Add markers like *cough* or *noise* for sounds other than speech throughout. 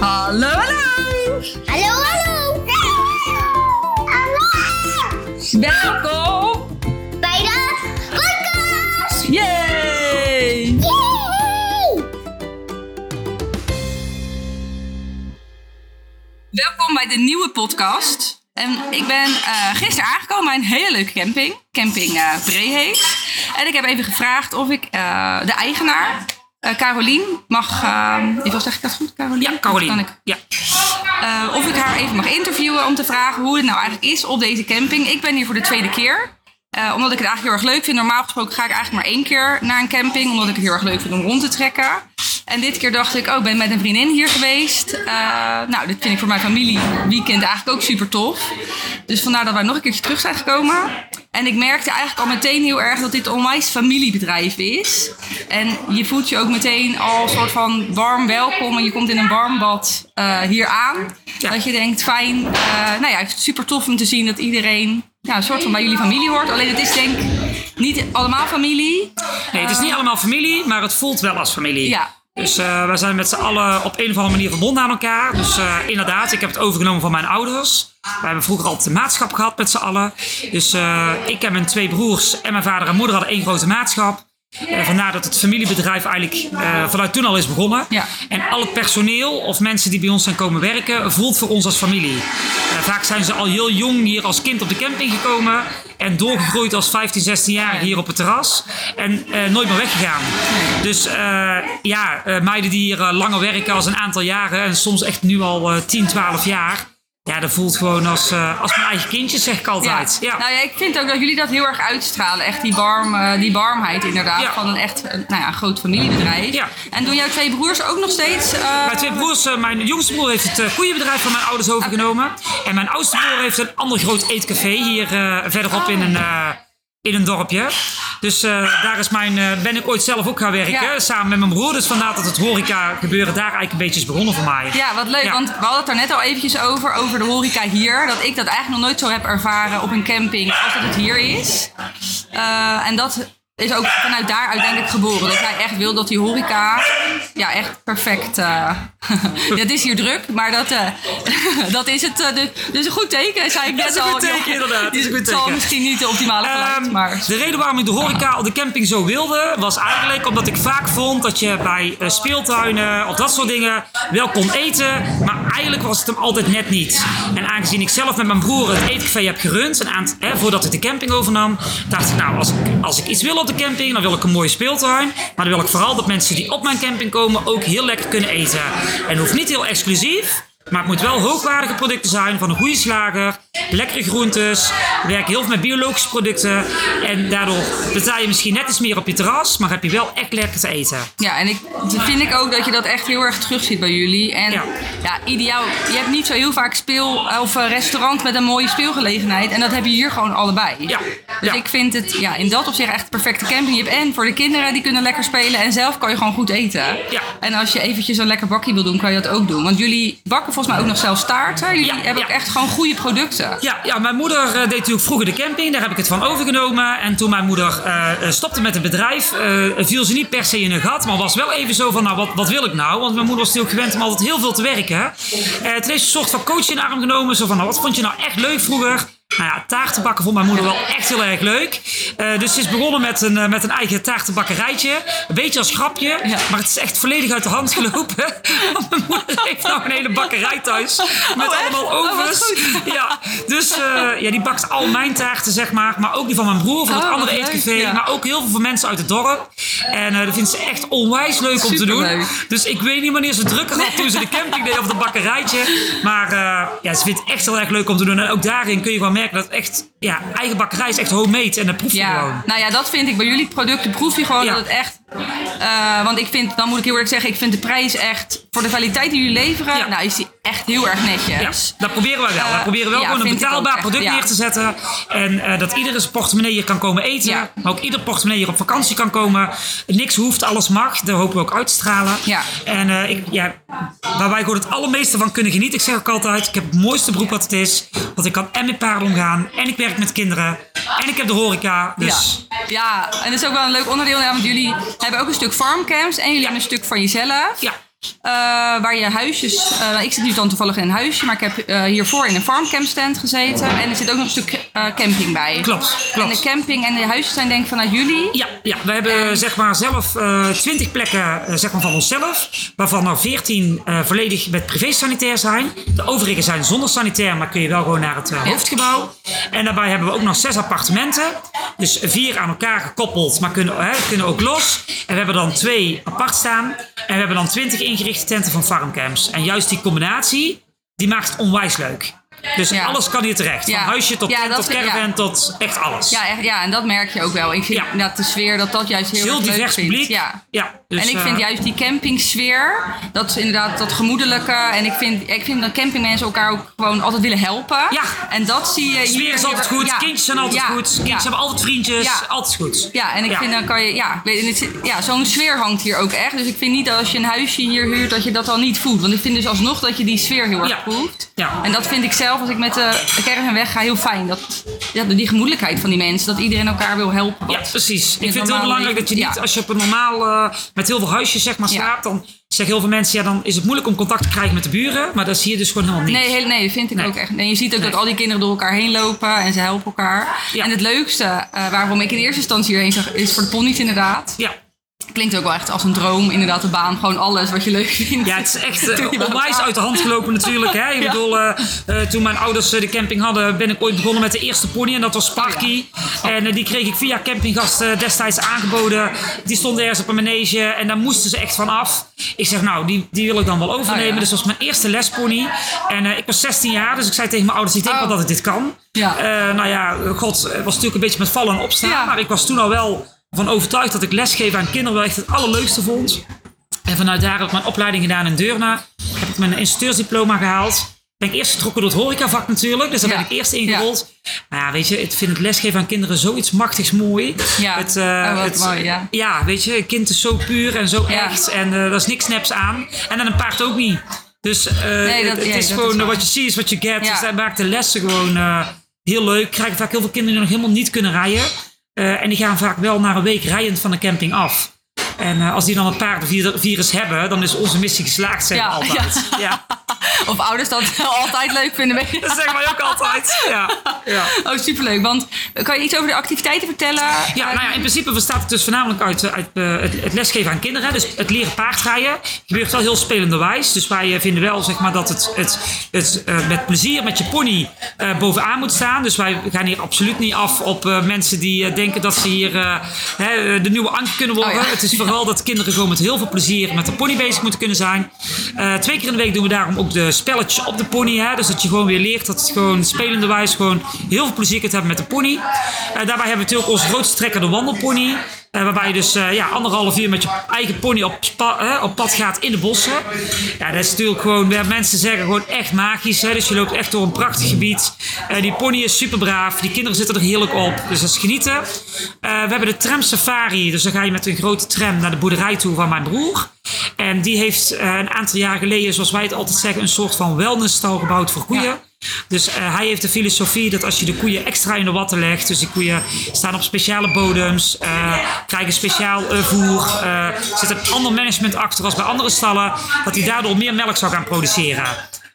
Hallo, hallo! Hallo, hallo. Hallo. Welkom! Bij de podcast. Yay! Yay. Welkom bij de nieuwe podcast. En ik ben eh, gisteren aangekomen bij een hele leuke camping. Camping eh Breehees. En ik heb even gevraagd of ik eh, de eigenaar, eh Carolien, mag... eh, even zeg ik dat goed, Carolien? Ja, kan Carolien. ik Ja. Eh, of ik haar even mag interviewen om te vragen hoe het nou eigenlijk is op deze camping. Ik ben hier voor de tweede keer. Eh, omdat ik het eigenlijk heel erg leuk vind. Normaal gesproken ga ik eigenlijk maar één keer naar een camping. Omdat ik het heel erg leuk vind om rond te trekken. En dit keer dacht ik, oh, ik ben met een vriendin hier geweest. Eh, nou, dit vind ik voor mijn familie weekend eigenlijk ook super tof. Dus vandaar dat wij nog een keertje terug zijn gekomen. En ik merkte eigenlijk al meteen heel erg dat dit een onwijs familiebedrijf is. En je voelt je ook meteen al een soort van warm welkom. En je komt in een warm bad eh, hier aan. Ja. Dat je denkt, fijn. eh, nou ja, super tof om te zien dat iedereen ja, een soort van bij jullie familie hoort. Alleen het is denk ik niet allemaal familie. Nee, het is niet allemaal familie, maar het voelt wel als familie. Ja. Dus eh wij zijn met z'n allen op een of andere manier verbonden aan elkaar. Dus eh, inderdaad, ik heb het overgenomen van mijn ouders. We hebben vroeger altijd een maatschap gehad met z'n allen. Dus eh, ik en mijn twee broers en mijn vader en moeder hadden één grote maatschap. Eh, vandaar dat het familiebedrijf eigenlijk eh, vanuit toen al is begonnen. Ja. En al het personeel of mensen die bij ons zijn komen werken, voelt voor ons als familie. Eh, vaak zijn ze al heel jong hier als kind op de camping gekomen. En doorgegroeid als 15, 16 jaar hier op het terras. En nooit meer weggegaan. Dus ja, meiden die hier langer werken als een aantal jaren. En soms echt nu al eh 10, 12 jaar. Ja, dat voelt gewoon als, eh, als mijn eigen kindjes, zeg ik altijd. Ja. Nou ja, ik vind ook dat jullie dat heel erg uitstralen. Echt die, warm, eh, die warmheid inderdaad. Ja. Van een echt eh, nou ja, een groot familiebedrijf. Ja. En doen jouw twee broers ook nog steeds? Mijn twee broers, mijn jongste broer heeft het uh, koeienbedrijf van mijn ouders overgenomen. En mijn oudste broer heeft een ander groot eetcafé hier verderop in een, eh, in een dorpje. Dus eh, daar is mijn, eh, ben ik ooit zelf ook gaan werken, Ja. samen met mijn broer. Dus vandaar dat het horeca gebeuren daar eigenlijk een beetje is begonnen voor mij. Ja, wat leuk. Ja. Want we hadden het er net al eventjes over, over de horeca hier. Dat ik dat eigenlijk nog nooit zo heb ervaren op een camping als dat het hier is. Eh, en dat is ook vanuit daaruit denk ik geboren. Dat jij echt wil dat die horeca ja, echt perfect... eh *laughs* ja, het is hier druk, maar dat, eh, *laughs* dat is het. de- dus een goed teken, zei ik net Dat is een al. goed teken, Ja, inderdaad. Dat is een goed Het zal misschien niet de optimale geluid, Ehm, maar... De reden waarom ik de horeca op de camping zo wilde, was eigenlijk omdat ik vaak vond dat je bij speeltuinen of dat soort dingen wel kon eten, maar eigenlijk was het hem altijd net niet. En aangezien ik zelf met mijn broer het eetcafé heb gerund, aantal, hè, voordat ik de camping overnam, dacht ik nou, als ik, als ik iets wil op de camping, dan wil ik een mooie speeltuin. Maar dan wil ik vooral dat mensen die op mijn camping komen ook heel lekker kunnen eten. En hoeft niet heel exclusief. Maar het moet wel hoogwaardige producten zijn van een goede slager. Lekkere groentes. We werken heel veel met biologische producten. En daardoor betaal je misschien net iets meer op je terras. Maar heb je wel echt lekker te eten. Ja, en ik vind ik ook dat je dat echt heel erg terugziet bij jullie. En ja. Ja. ideaal. Je hebt niet zo heel vaak speel of eh, restaurant met een mooie speelgelegenheid. En dat heb je hier gewoon allebei. Ja. Dus Ja. ik vind het ja, in dat opzicht echt perfecte camping. Je hebt en voor de kinderen die kunnen lekker spelen. En zelf kan je gewoon goed eten. Ja. En als je eventjes een lekker bakje wil doen, kan je dat ook doen. Want jullie bakken volgens mij ook nog zelf taarten. Jullie Ja, hebben ook echt gewoon goede producten. Ja, ja mijn moeder eh, deed natuurlijk vroeger de camping. Daar heb ik het van overgenomen. En toen mijn moeder eh, eh, stopte met het bedrijf, viel ze niet per se in een gat. Maar was wel even zo van, nou, wat, wat wil ik nou? Want mijn moeder was natuurlijk gewend om altijd heel veel te werken. Toen heeft ze een soort van coach in de arm genomen. Zo van, nou, wat vond je nou echt leuk vroeger? Nou ja, taarten bakken vond mijn moeder wel echt heel erg leuk. Eh, dus ze is begonnen met een, eh, met een eigen taartenbakkerijtje. Een beetje als grapje. Ja. Maar het is echt volledig uit de hand gelopen. *laughs* Want mijn moeder heeft nou een hele bakkerij thuis. Met Oh, allemaal Oh, ovens. *laughs* ja, dus eh, ja, die bakt al mijn taarten, zeg maar. Maar ook die van mijn broer, van het Oh, andere eetcafé. ja. Maar ook heel veel van mensen uit het dorp. En dat vindt ze echt onwijs leuk om te doen. Dus ik weet niet wanneer ze drukker had toen ze de camping deed of de bakkerijtje. Maar ja, ze vindt het echt heel erg leuk om te doen. En ook daarin kun je gewoon merken dat echt... Ja, eigen bakkerij is echt homemade. En dat proef je Ja, gewoon. nou ja, dat vind ik bij jullie producten. Proef je gewoon Ja. dat het echt. eh, want ik vind, dan moet ik heel eerlijk zeggen, ik vind de prijs echt. Voor de kwaliteit die jullie leveren, Ja. nou is die echt heel erg netjes. Ja, dat proberen wij wel. Eh, we proberen wel gewoon een betaalbaar echt, product neer te zetten. En eh, dat iedere portemonnee hier kan komen eten. Maar ook ieder portemonnee hier op vakantie kan komen. Niks hoeft, alles mag. Daar hopen we ook uit te stralen. Ja. En ik, ja, waar wij gewoon het allermeeste van kunnen genieten. Ik zeg ook altijd, ik heb het mooiste beroep wat het is. Want ik kan en met paarden omgaan. En ik werk met kinderen. En ik heb de horeca. Dus Ja. ja, en dat is ook wel een leuk onderdeel. Ja, want jullie hebben ook een stuk farmcamps en jullie hebben een stuk van jezelf. Ja. Eh, waar je huisjes... eh, ik zit nu dan toevallig in een huisje, maar ik heb eh, hiervoor in een farmcamp stand gezeten. En er zit ook nog een stuk camping bij. Klopt, En klopt. de camping en de huisjes zijn denk ik vanuit jullie. Ja, ja, we hebben zeg maar zelf 20 plekken zeg maar van onszelf. Waarvan er 14 eh, volledig met privé-sanitair zijn. De overige zijn zonder sanitair, maar kun je wel gewoon naar het hoofdgebouw. En daarbij hebben we ook nog zes appartementen. Dus vier aan elkaar gekoppeld, maar kunnen, kunnen ook los. En we hebben dan twee apart staan. En we hebben dan 20 ingerichte tenten van farmcamps. En juist die combinatie, die maakt het onwijs leuk. Dus Ja. alles kan hier terecht. Van Ja. huisje tot Ja, tot caravan, tot echt alles. Ja, echt, ja, en dat merk je ook wel. Ik vind dat de sfeer, dat dat juist heel, leuk divers publiek. Ja. Ja, dus, en ik vind eh, juist die campingsfeer, dat is inderdaad dat gemoedelijke. En ik vind, ik vind dat campingmensen elkaar ook gewoon altijd willen helpen. Ja. En dat zie je sfeer is altijd goed, kindjes zijn altijd goed, kindjes hebben altijd vriendjes, Ja. altijd goed. Ja, en ik vind dan kan je, ja, weet- ja zo'n sfeer hangt hier ook echt. Dus ik vind niet dat als je een huisje hier huurt, dat je dat dan niet voelt. Want ik vind dus alsnog dat je die sfeer heel erg voelt. Ja. En dat vind ik zelf, als ik met de caravan wegga, heel fijn. Dat, ja, die gemoedelijkheid van die mensen, dat iedereen elkaar wil helpen. Ja, precies. Ik vind het heel belangrijk dat je niet, ja. als je op een normaal, eh, met heel veel huisjes zeg maar slaapt, dan zeggen heel veel mensen, ja dan is het moeilijk om contact te krijgen met de buren. Maar dat zie je dus gewoon helemaal niet. Nee, heel, nee, vind ik Nee. ook echt. En je ziet ook Nee. dat al die kinderen door elkaar heen lopen en ze helpen elkaar. Ja. En het leukste eh, waarom ik in eerste instantie hierheen zag, is voor de ponies inderdaad. Ja. Klinkt ook wel echt als een droom, inderdaad, de baan. Gewoon alles wat je leuk vindt. Ja, het is echt *laughs* wel. onwijs uit de hand gelopen natuurlijk. Hè? Ik Ja. bedoel, eh, eh, toen mijn ouders de camping hadden, ben ik ooit begonnen met de eerste pony. En dat was Sparky. En die kreeg ik via campinggasten destijds aangeboden. Die stonden ergens op een manege en daar moesten ze echt van af. Ik zeg, nou, die, die wil ik dan wel overnemen. Oh, ja. Dus dat was mijn eerste lespony. En ik was 16 jaar, dus ik zei tegen mijn ouders, ik denk Oh. wel dat ik dit kan. Ja. Nou ja, god, het was natuurlijk een beetje met vallen en opstaan. Maar ik was toen al wel van overtuigd dat ik lesgeven aan kinderen wel echt het allerleukste vond. En vanuit daar heb ik mijn opleiding gedaan in Deurne. Heb ik mijn instructeursdiploma gehaald. Ben ik eerst getrokken door het horecavak natuurlijk. Dus daar Ja. ben ik eerst ingerold. Maar ja, weet je, ik vind het lesgeven aan kinderen zoiets machtigs mooi. Ja, het, eh, oh, wat het- mooi, ja. weet je, een kind is zo puur en zo Ja. echt. En eh daar is niks neps aan. En dan een paard ook niet. Dus eh, dat- het, het ja, is dat gewoon is eh, wat je ziet is wat je get. Ja. Dus daar maakt de lessen gewoon eh, heel leuk. Krijgen vaak heel veel kinderen die nog helemaal niet kunnen rijden. Eh, en die gaan vaak wel na een week rijend van de camping af. En eh, als die dan het paardenvirus hebben, dan is onze missie geslaagd, we Ja, altijd. Ja. Of ouders dat *laughs* altijd leuk vinden. weet *laughs* dat zeggen wij ook altijd. Ja. Ja. Oh, superleuk. Want kan je iets over de activiteiten vertellen? Ja, nou ja, in principe bestaat het dus voornamelijk uit, eh, uit eh, het, het lesgeven aan kinderen. Dus het leren paardrijden gebeurt wel heel spelenderwijs. Dus wij vinden wel zeg maar, dat het, het, het met plezier met je pony bovenaan moet staan. Dus wij gaan hier absoluut niet af op mensen die denken dat ze hier hè, de nieuwe Anke kunnen worden. Oh. Het is vooral dat kinderen gewoon met heel veel plezier met de pony bezig moeten kunnen zijn. Eh, twee keer in de week doen we daarom ook de spelletjes op de pony. Hè? Dus dat je gewoon weer leert dat het gewoon spelenderwijs gewoon heel veel plezier kunt hebben met de pony. Eh, daarbij hebben we natuurlijk onze grootste trekker, de wandelpony. Eh, waarbij je dus eh, ja, anderhalf uur met je eigen pony op, hè, op pad gaat in de bossen. Ja, dat is natuurlijk gewoon, mensen zeggen gewoon echt magisch. Dus je loopt echt door een prachtig gebied. Eh, die pony is super braaf. Die kinderen zitten er heerlijk op. Dus dat is genieten. Eh, we hebben de tram safari. Dus dan ga je met een grote tram naar de boerderij toe van mijn broer. En die heeft eh, een aantal jaar geleden, zoals wij het altijd zeggen, een soort van wellnessstal gebouwd voor koeien. Dus eh, hij heeft de filosofie dat als je de koeien extra in de watten legt, dus die koeien staan op speciale bodems, eh, krijgen speciaal eh, voer, zit een ander management achter als bij andere stallen, dat hij daardoor meer melk zou gaan produceren.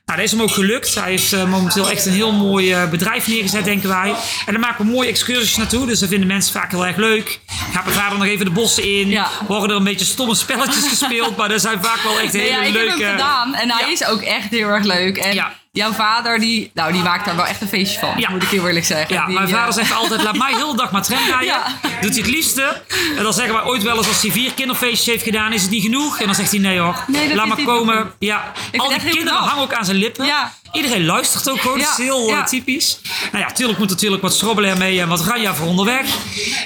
Nou, dat is hem ook gelukt. Hij heeft momenteel echt een heel mooi bedrijf neergezet, denken wij. En daar maken we mooie excursies naartoe. Dus dat vinden mensen vaak heel erg leuk. Gaat mijn vader nog even de bossen in. Ja. Worden er een beetje stomme spelletjes gespeeld. Maar er zijn vaak wel echt Nee, hele ja, ik leuke... heb hem gedaan en hij Ja. is ook echt heel erg leuk. En Ja. Jouw vader, die, nou, die maakt daar wel echt een feestje van, Ja. moet ik heel eerlijk zeggen. Ja, Die, mijn eh, vader zegt altijd, laat mij heel de dag maar tram rijden. Ja. Doet hij het liefste. En dan zeggen wij ooit wel eens, als hij vier kinderfeestjes heeft gedaan, is het niet genoeg? En dan zegt hij, nee hoor, Nee, laat maar komen. goed. Ja. Al die kinderen knap. hangen ook aan zijn lippen. Ja. Iedereen luistert ook gewoon, dat is Ja, heel ja. eh, typisch. Nou ja, natuurlijk moet natuurlijk wat schrobbelen ermee en wat ranja voor onderweg.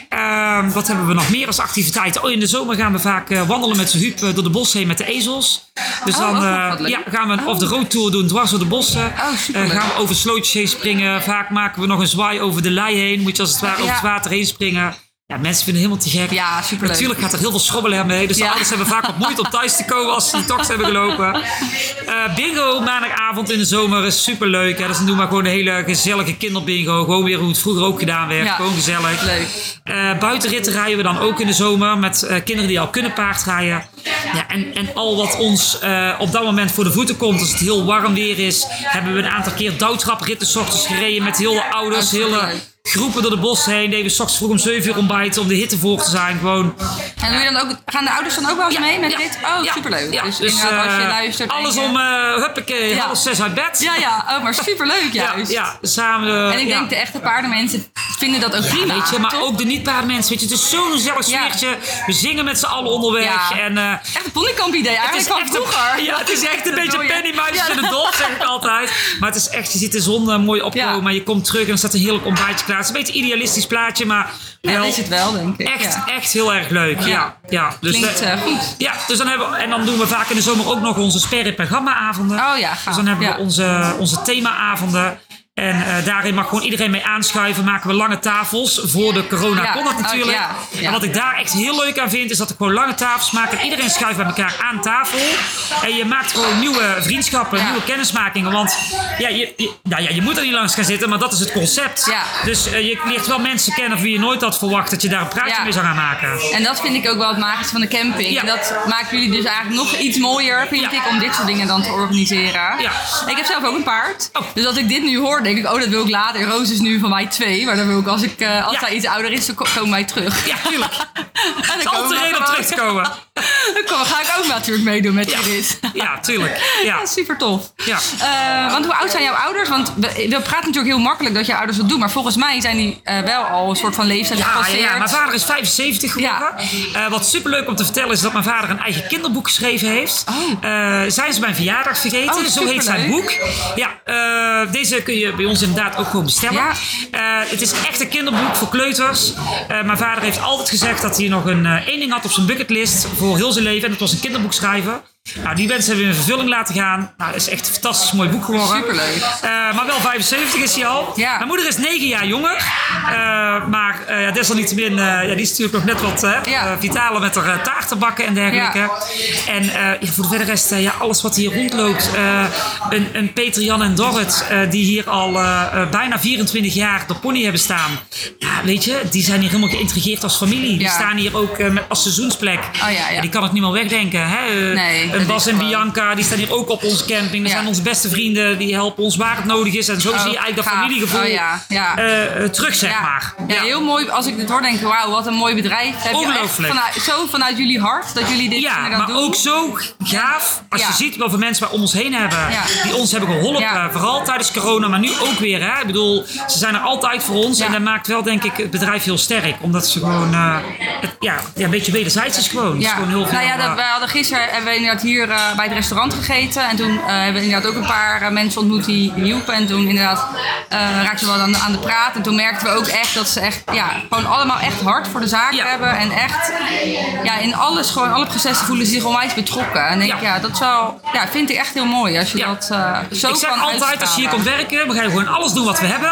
Ehm, wat hebben we nog meer als activiteiten? Oh, in de zomer gaan we vaak eh, wandelen met z'n Huub eh, door de bos heen met de ezels. Dus Oh, dan eh, leuk. ja, gaan we een off the road tour doen, dwars door de bossen. Oh. Eh, gaan we over slootjes heen springen. Vaak maken we nog een zwaai over de lei heen. Moet je als het ware over het Ja. water heen springen. Ja, mensen vinden het helemaal te gek. Ja, superleuk. Natuurlijk gaat er heel veel schrobbelen mee. Dus de Ja. ouders hebben vaak wat moeite om thuis te komen als ze die tocht hebben gelopen. *laughs* Eh, bingo maandagavond in de zomer is superleuk. Hè. Dus dan doen we gewoon een hele gezellige kinderbingo. Gewoon weer hoe het vroeger ook gedaan werd. Ja. Gewoon gezellig. Leuk. Eh, buitenritten rijden we dan ook in de zomer met eh, kinderen die al kunnen paardrijden. Ja, en, en al wat ons op dat moment voor de voeten komt, als het heel warm weer is, hebben we een aantal keer douwtrapritten 's ochtends gereden met heel de ouders, hele. Groepen door de bossen heen. Deden we 's ochtends vroeg om 7 uur ontbijten om de hitte voor te zijn. Gewoon En doe je dan ook, gaan de ouders dan ook wel eens mee met ja, dit? Oh, ja, superleuk. Dus, Dus, als je eh, luistert. Alles je- om, eh huppakee, half zes uit bed. Ja, ja. Oh, maar superleuk *laughs* juist. ja, samen. En ik denk de echte paardenmensen vinden dat ook prima. Weet je, maar toch? ook de niet-paardenmensen. Weet je, het is zo'n gezellig sfeertje. We zingen met z'n allen onderweg. En, eh, Echt een ponykamp idee eigenlijk van vroeger. Ja, het is echt een *laughs* beetje pennymuisjes in het dol, zeg ik altijd. Maar het is echt, je ziet de zon eh, mooi opkomen. Maar je komt terug en er staat een heerlijk ontbijtje klaar. Het is een beetje een idealistisch plaatje, maar Ja, wel dat is het wel, denk ik. echt, ja. echt heel erg leuk. Ja, ja. Dus, Klinkt eh, goed. ja, dus dan hebben we, en dan doen we vaak in de zomer ook nog onze Sperre Programma avonden. Oh ja, gaaf. Dus dan hebben we onze, onze themaavonden. En eh, daarin mag gewoon iedereen mee aanschuiven. Maken we lange tafels. Voor de corona Ja. kon dat Oh, natuurlijk. ja. Ja. En wat ik daar echt heel leuk aan vind, is dat er gewoon lange tafels maken. En iedereen schuift bij elkaar aan tafel. En je maakt gewoon nieuwe vriendschappen, nieuwe kennismakingen. Want ja, je, je, nou ja, je moet er niet langs gaan zitten, maar dat is het concept. Ja. Dus eh, je leert wel mensen kennen van wie je nooit had verwacht dat je daar een praatje mee zou gaan maken. En dat vind ik ook wel het magische van de camping. Dat maakt jullie dus eigenlijk nog iets mooier, vind ik, om dit soort dingen dan te organiseren. Ja. Ik heb zelf ook een paard. Oh. Dus als ik dit nu hoor, denk ik, oh, dat wil ik later. Roos is nu van mij twee. Maar dan wil ik, als, ik, eh, als Ja. hij iets ouder is, dan ko- komen wij terug. Ja, tuurlijk. *laughs* En dan gewoon- terug te komen. Dan *laughs* kom- ga ik ook natuurlijk meedoen met Ja. die rit. Ja, tuurlijk. Ja. *laughs* Ja, super tof. Ja. Eh, want hoe oud zijn jouw ouders? Want we, we praten natuurlijk heel makkelijk dat je ouders dat doen. Maar volgens mij zijn die eh, wel al een soort van leeftijd Ja, ja, gepasseerd. ja, mijn vader is 75 geworden. Eh, wat superleuk om te vertellen is dat mijn vader een eigen kinderboek geschreven heeft. Oh. Zijn ze mijn verjaardag vergeten? Oh, Zo heet zijn boek. Ja, deze kun je bij ons inderdaad ook gewoon bestellen. Ja. Het is echt een kinderboek voor kleuters. Mijn vader heeft altijd gezegd dat hij nog een één ding had op zijn bucketlist voor heel zijn leven. En dat was een kinderboek schrijven. Nou, die wens hebben we in vervulling laten gaan. Nou, dat is echt een fantastisch mooi boek geworden. Superleuk. Eh, maar wel 75 is hij al. Ja. Mijn moeder is 9 jaar jonger. Eh, maar ja, desalniettemin, ja, die is natuurlijk nog net wat Ja. vitaler met haar eh, taarten bakken en dergelijke. Ja. En voor de rest, ja, alles wat hier rondloopt. een, een Peter, Jan en Dorrit, die hier al bijna 24 jaar de pony hebben staan. Ja, weet je, die zijn hier helemaal geïntrigeerd als familie. Die staan hier ook met, als seizoensplek. Oh ja, ja. Die kan ik niet meer wegdenken. Hè? Nee, is Bas en gewoon- Bianca, die staan hier ook op onze camping. Dat Ja. zijn onze beste vrienden. Die helpen ons waar het nodig is. En zo zie je eigenlijk dat familiegevoel Oh ja, ja. eh, eh, terug, zeg Ja. maar. Ja, heel mooi. Als ik dit hoor, denk ik, wauw, wat een mooi bedrijf. Heb je echt Ongelooflijk. vanuit, zo vanuit jullie hart dat jullie dit Ja, kunnen maar doen. ook zo gaaf als Ja. je ziet wat voor mensen wij om ons heen hebben. Ja. Die ons hebben geholpen. Ja. Vooral tijdens corona, maar nu ook weer. Hè? Ik bedoel, ze zijn er altijd voor ons. Ja. En dat maakt wel, denk ik, het bedrijf heel sterk. Omdat ze gewoon, eh, het, ja, ja, een beetje wederzijds is gewoon. Het is Ja, gewoon heel veel, nou ja, dat, wij hadden gisteren hebben we inderdaad hier eh, bij het restaurant gegeten. En toen eh, hebben we inderdaad ook een paar eh, mensen ontmoet die hielpen. En toen inderdaad raakten we wel aan, de- aan de praat. En toen merkten we ook echt dat ze echt, ja, gewoon allemaal echt hard voor de zaak Ja. hebben. En echt, ja, in alles, gewoon alle processen voelen ze zich onwijs betrokken. En denk ik, Ja. ja, dat wel, ja, vind ik echt heel mooi als je Ja. dat zo ik zeg kan altijd, als je hier komt werken, we gaan gewoon alles doen wat we hebben.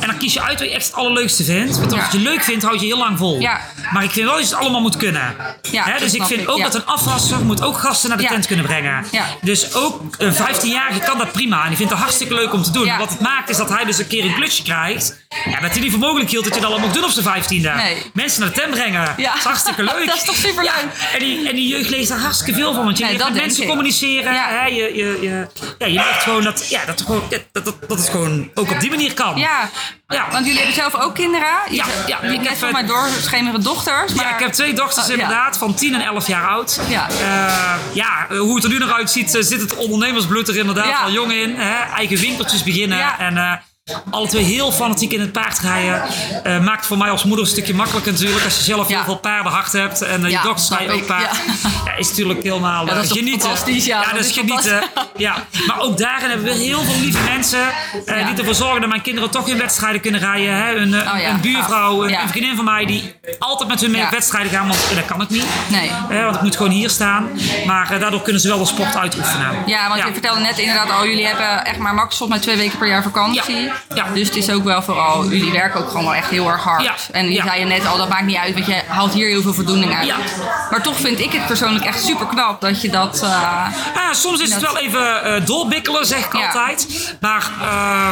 En dan kies je uit wat je echt het allerleukste vindt. Want als je het leuk vindt, houd je heel lang vol. Ja. Maar ik vind wel dat je het allemaal moet kunnen. Ja, Hè, dus ik vind ook dat een afwasser moet ook gasten naar de. Tent kunnen brengen. Dus ook een 15-jarige kan dat prima. En die vindt het hartstikke leuk om te doen. Wat het maakt is dat hij dus een keer een klusje krijgt. Ja, dat hij niet voor mogelijk hield dat je dat al mocht doen op zijn 15e. Nee. Mensen naar de tent brengen. Ja. Dat is hartstikke *laughs* leuk. Dat is toch superleuk? Ja. En, die, en die jeugd leest daar hartstikke veel van. Want je Nee, leert met mensen ik. communiceren. Ja. Hè? Je, je, je, ja, je leert gewoon dat, ja, dat, gewoon, dat, dat, dat het gewoon ook op die manier kan. Ja, Ja. want jullie hebben zelf ook kinderen. Je Ja, ja, ik heb, van eh, mij doorschemeren dochters. Maar... Ja, ik heb twee dochters Oh, ja. inderdaad, van 10 en 11 jaar oud. Ja. Eh, ja, eh, hoe het er nu naar uitziet, zit het ondernemersbloed er inderdaad al jong in. Hè? Eigen winkeltjes beginnen. Ja. En alle twee heel fanatiek in het paardrijden. Eh maakt voor mij als moeder een stukje makkelijker natuurlijk. Als je zelf Ja. heel veel paardenhart hebt. En eh, Ja, je dochters snap rijden ook paard. Ja. Ja. is natuurlijk helemaal Ja, dat eh, is genieten. ja, dat, dat is genieten. Ja. Maar ook daarin hebben we heel veel lieve mensen. eh, Ja. Die ervoor zorgen dat mijn kinderen toch in wedstrijden kunnen rijden. Hè? Een, eh, Oh ja, een buurvrouw, een. Ja. een vriendin van mij die altijd met hun mee Ja. op wedstrijden gaan. Want eh, dat kan ik niet. Nee. Eh, want ik moet gewoon hier staan. Maar eh, daardoor kunnen ze wel de sport uitoefenen. Ja, want je vertelde net inderdaad al, jullie hebben echt maar max volgens mij twee weken per jaar vakantie. Ja. Dus het is ook wel vooral, jullie werken ook gewoon wel echt heel erg hard. Ja. En je Ja. zei je net al, dat maakt niet uit, want je haalt hier heel veel voldoening uit. Ja. Maar toch vind ik het persoonlijk echt super knap dat je dat... eh, Ja, soms is het wel even eh doorbikkelen, zeg ik altijd. Maar eh,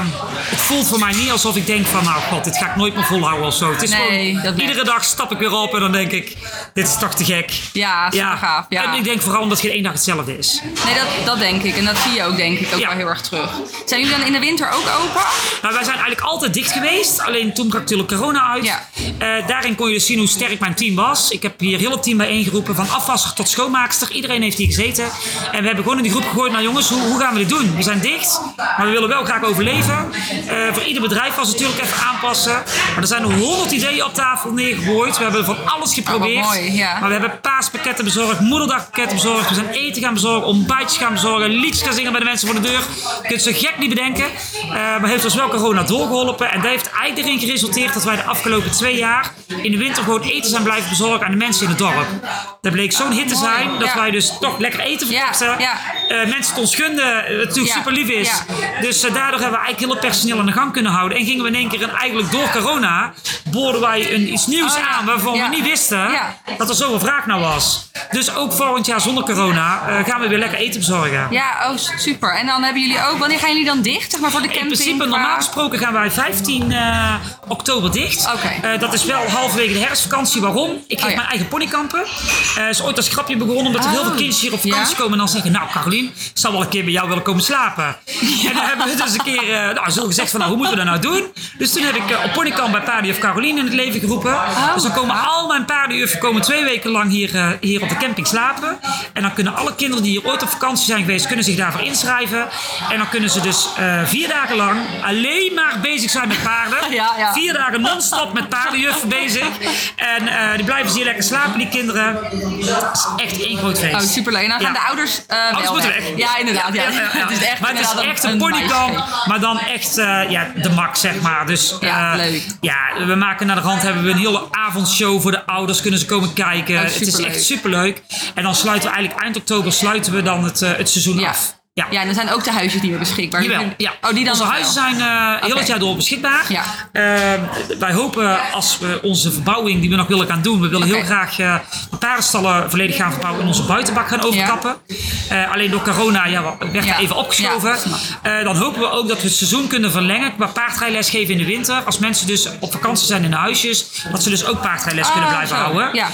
het voelt voor mij niet alsof ik denk van... nou god, dit ga ik nooit meer volhouden of zo. Het is Nee, gewoon, iedere dag stap ik weer op en dan denk ik... dit is toch te gek. ja, super gaaf. Ja. En ik denk vooral omdat geen één dag hetzelfde is. Nee, dat, dat denk ik. En dat zie je ook denk ik ook wel heel erg terug. Zijn jullie dan in de winter ook open? Nou, wij zijn eigenlijk altijd dicht geweest. Alleen toen brak natuurlijk corona uit. Ja. Eh, daarin kon je dus zien hoe sterk mijn team was. Ik heb hier heel het team bijeengeroepen. Van afwasser tot schoonmaakster. Iedereen heeft hier gezeten. En we hebben gewoon in die groep gegooid. Nou jongens, hoe, hoe gaan we dit doen? We zijn dicht. Maar we willen wel graag overleven. Eh, voor ieder bedrijf was het natuurlijk even aanpassen. Maar er zijn honderd ideeën op tafel neergegooid. We hebben van alles geprobeerd. Oh, mooi, ja. Maar we hebben paaspakketten bezorgd. Moederdagpakketten bezorgd. We zijn eten gaan bezorgen. Ontbijtjes gaan bezorgen. Liedjes gaan zingen bij de mensen voor de deur. Je kunt zo gek niet bedenken. Eh, maar heeft ons wel corona doorgeholpen. En dat heeft eigenlijk erin geresulteerd dat wij de afgelopen twee jaar in de winter gewoon eten zijn blijven bezorgen aan de mensen in het dorp. Dat bleek zo'n hit te zijn dat ja. wij dus toch lekker eten verkochten. ja. Eh, mensen het ons gunden, eh, wat natuurlijk Ja, super lief is. Dus eh, daardoor hebben we eigenlijk heel het personeel aan de gang kunnen houden. En gingen we in één keer, en eigenlijk door corona, boorden wij een, iets nieuws Oh, aan waarvan we niet wisten dat er zoveel vraag naar was. Dus ook volgend jaar zonder corona eh, gaan we weer lekker eten bezorgen. Ja, oh super. En dan hebben jullie ook, wanneer gaan jullie dan dicht? Zeg maar voor de In camping? principe, qua- normaal gesproken gaan wij 15 eh, oktober dicht. Eh, dat is wel halverwege de herfstvakantie. Waarom? Ik geef Oh, ja. mijn eigen ponykampen. Eh is ooit als grapje begonnen omdat er heel Oh, veel kindjes hier op vakantie ja? komen en dan zeggen: Nou, Carolien, ik zal wel een keer bij jou willen komen slapen. En dan hebben we dus een keer nou, zo gezegd: van, Nou, hoe moeten we dat nou doen? Dus toen heb ik op ponykamp bij Paardenjuf Carolien in het leven geroepen. dus dan komen al mijn paardenjuffen komen twee weken lang hier, hier op de camping slapen. En dan kunnen alle kinderen die hier ooit op vakantie zijn geweest, kunnen zich daarvoor inschrijven. En dan kunnen ze dus vier dagen lang alleen maar bezig zijn met paarden. *laughs* Ja, ja. Vier dagen non-stop met paardenjuffen bezig. En eh, die blijven hier lekker slapen, die kinderen. Het is echt één groot feest. Oh, superleuk. En dan gaan de ouders eh Ouders moeten weg. weg. Ja, inderdaad. Ja, *laughs* Het is echt, maar het is echt een ponykamp, maar dan echt eh, ja, de max, zeg maar. Dus Ja, leuk. Ja, we maken naar de rand hebben we een hele avondshow voor de ouders. Kunnen ze komen kijken. Oh, het is echt superleuk. En dan sluiten we eigenlijk eind oktober sluiten we dan het, het seizoen af. Ja. en er zijn ook de huisjes die weer beschikbaar. Jawel, ja. Oh, die dan Onze huizen wel. zijn eh, heel het jaar door beschikbaar. Ja. Eh, wij hopen als we onze verbouwing die we nog willen gaan doen. We willen heel graag eh, de paardenstallen volledig gaan verbouwen en onze buitenbak gaan overkappen. Eh, alleen door corona ja, werd Ja. er even opgeschoven. Ja, dan hopen we ook dat we het seizoen kunnen verlengen qua paardrijles geven in de winter. Als mensen dus op vakantie zijn in de huisjes, dat ze dus ook paardrijles kunnen Ah, blijven zo. houden. Ja.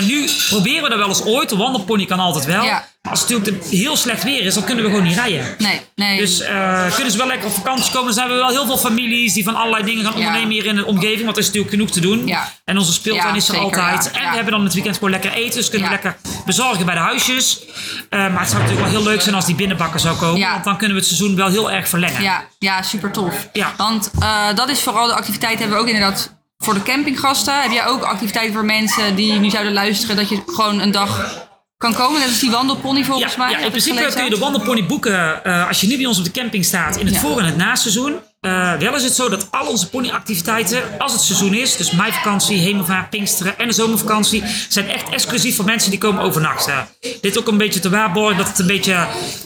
Nu proberen we dat wel eens ooit. De wandelpony kan altijd wel. Als het natuurlijk heel slecht weer is, dan kunnen we gewoon niet rijden. Nee, nee. Dus eh, kunnen ze wel lekker op vakantie komen. Dan zijn we wel heel veel families die van allerlei dingen gaan Ja. ondernemen hier in de omgeving. Want er is natuurlijk genoeg te doen. Ja. En onze speeltuin Ja, is er zeker, altijd. En we hebben dan het weekend gewoon lekker eten. Dus kunnen we lekker bezorgen bij de huisjes. Eh, maar het zou natuurlijk wel heel leuk zijn als die binnenbakken zou komen. Want dan kunnen we het seizoen wel heel erg verlengen. Ja, ja, super tof. Ja. Want eh, dat is vooral de activiteit hebben we ook inderdaad voor de campinggasten. Heb jij ook activiteiten voor mensen die nu zouden luisteren dat je gewoon een dag kan komen? Net als die wandelpony volgens Ja, mij. ja, in principe kun je de wandelpony boeken eh, als je nu bij ons op de camping staat in het Ja. voor- en het naseizoen. Eh wel is het zo dat al onze ponyactiviteiten, als het seizoen is, dus meivakantie, hemelvaart, pinksteren en de zomervakantie, zijn echt exclusief voor mensen die komen overnachten. Dit ook een beetje te waarborgen dat het een beetje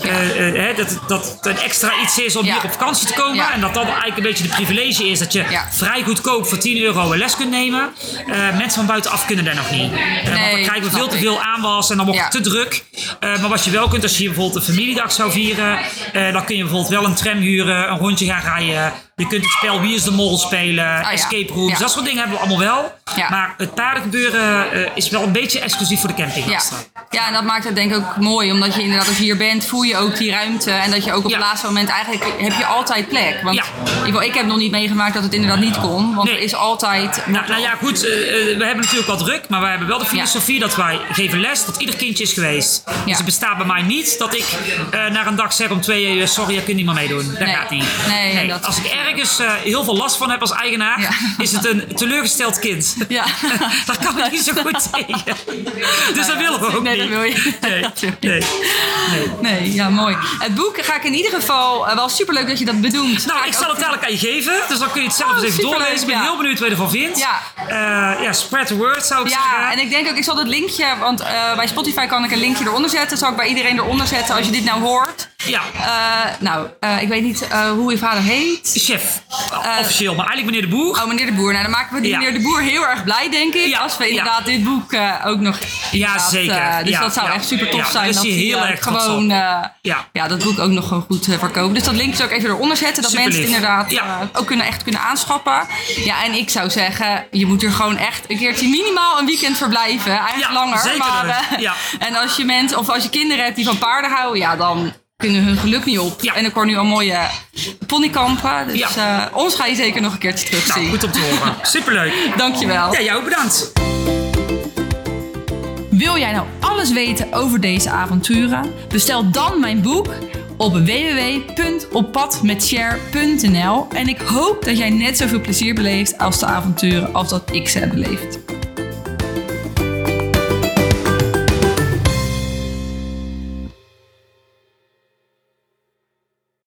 eh, eh, hè, dat, dat het een extra iets is om Ja. hier op vakantie te komen. Ja. En dat dat eigenlijk een beetje de privilege is dat je Ja. vrij goedkoop voor 10 euro een les kunt nemen. Mensen van buitenaf kunnen daar nog niet. Eh, want dan Nee, krijgen we veel te veel aanwas en dan wordt het te druk. Maar wat je wel kunt, als je hier bijvoorbeeld een familiedag zou vieren, dan kun je bijvoorbeeld wel een tram huren, een rondje gaan rijden. that. Je kunt het spel Wie is de Mol spelen, ja. escape rooms, Ja. dat soort dingen hebben we allemaal wel. Ja. Maar het paardengebeuren eh, is wel een beetje exclusief voor de Ja. campinggasten. ja, en dat maakt het denk ik ook mooi. Omdat je inderdaad als je hier bent, voel je ook die ruimte. En dat je ook op Ja. het laatste moment eigenlijk heb je altijd plek. Want Ja. in ieder geval, ik heb nog niet meegemaakt dat het inderdaad niet kon. Want Nee. er is altijd... Nou, nou ja, goed, eh, eh, we hebben natuurlijk wel druk, maar wij hebben wel de filosofie dat wij geven les dat ieder kindje is geweest. Dus het bestaat bij mij niet dat ik eh na een dag zeg om twee uur, sorry, je kunt niet meer meedoen. Dat Nee. gaat niet. Nee, dat- Als ik ergens eh, heel veel last van heb als eigenaar, Ja. is het een teleurgesteld kind. Ja. *laughs* Daar kan ik niet zo goed tegen. Dus dat willen we ook Nee, niet. dat. Nee, Dat wil je. nee, nee. Nee, ja, mooi. Het boek ga ik in ieder geval... eh, wel superleuk dat je dat bedoelt. Nou, ik zal het dadelijk aan je geven. Dus dan kun je het zelf Oh, eens even doorlezen. Ik ben ja. heel benieuwd wat je ervan vindt. Ja. Eh, ja, spread the word zou ik Ja, zeggen. en ik denk ook, ik zal dat linkje, want eh, bij Spotify kan ik een linkje eronder zetten. Zal ik bij iedereen eronder zetten als je dit nou hoort. Ja. Eh, nou, eh, ik weet niet eh, hoe je vader heet. Chef, officieel, maar eigenlijk meneer de Boer. Oh, meneer de Boer. Nou, dan maken we die Ja. meneer de Boer heel erg blij, denk ik. Ja, Als we inderdaad dit boek ook nog... Ja, zeker. dus dat zou echt super tof zijn. dat hij heel erg gewoon Ja. ja, dat boek ook nog gewoon goed verkopen. Dus dat linkje ook even eronder zetten. Dat Super mensen lief. inderdaad ook kunnen, echt kunnen aanschappen. Ja, en ik zou zeggen, je moet er gewoon echt een keertje minimaal een weekend verblijven. Eigenlijk langer. zeker. Maar, eh, Ja. En als je mensen, of als je kinderen hebt die van paarden houden, ja, dan kunnen hun geluk niet op. Ja. En ik hoor nu al mooie ponykampen. Dus Ja. eh, ons ga je zeker nog een keertje terugzien. Nou, goed om te horen. *laughs* Superleuk. Dankjewel. Ja, jou bedankt. Wil jij nou alles weten over deze avonturen? Bestel dan mijn boek op www.oppadmetshare.nl en ik hoop dat jij net zoveel plezier beleeft als de avonturen als dat ik ze heb beleefd.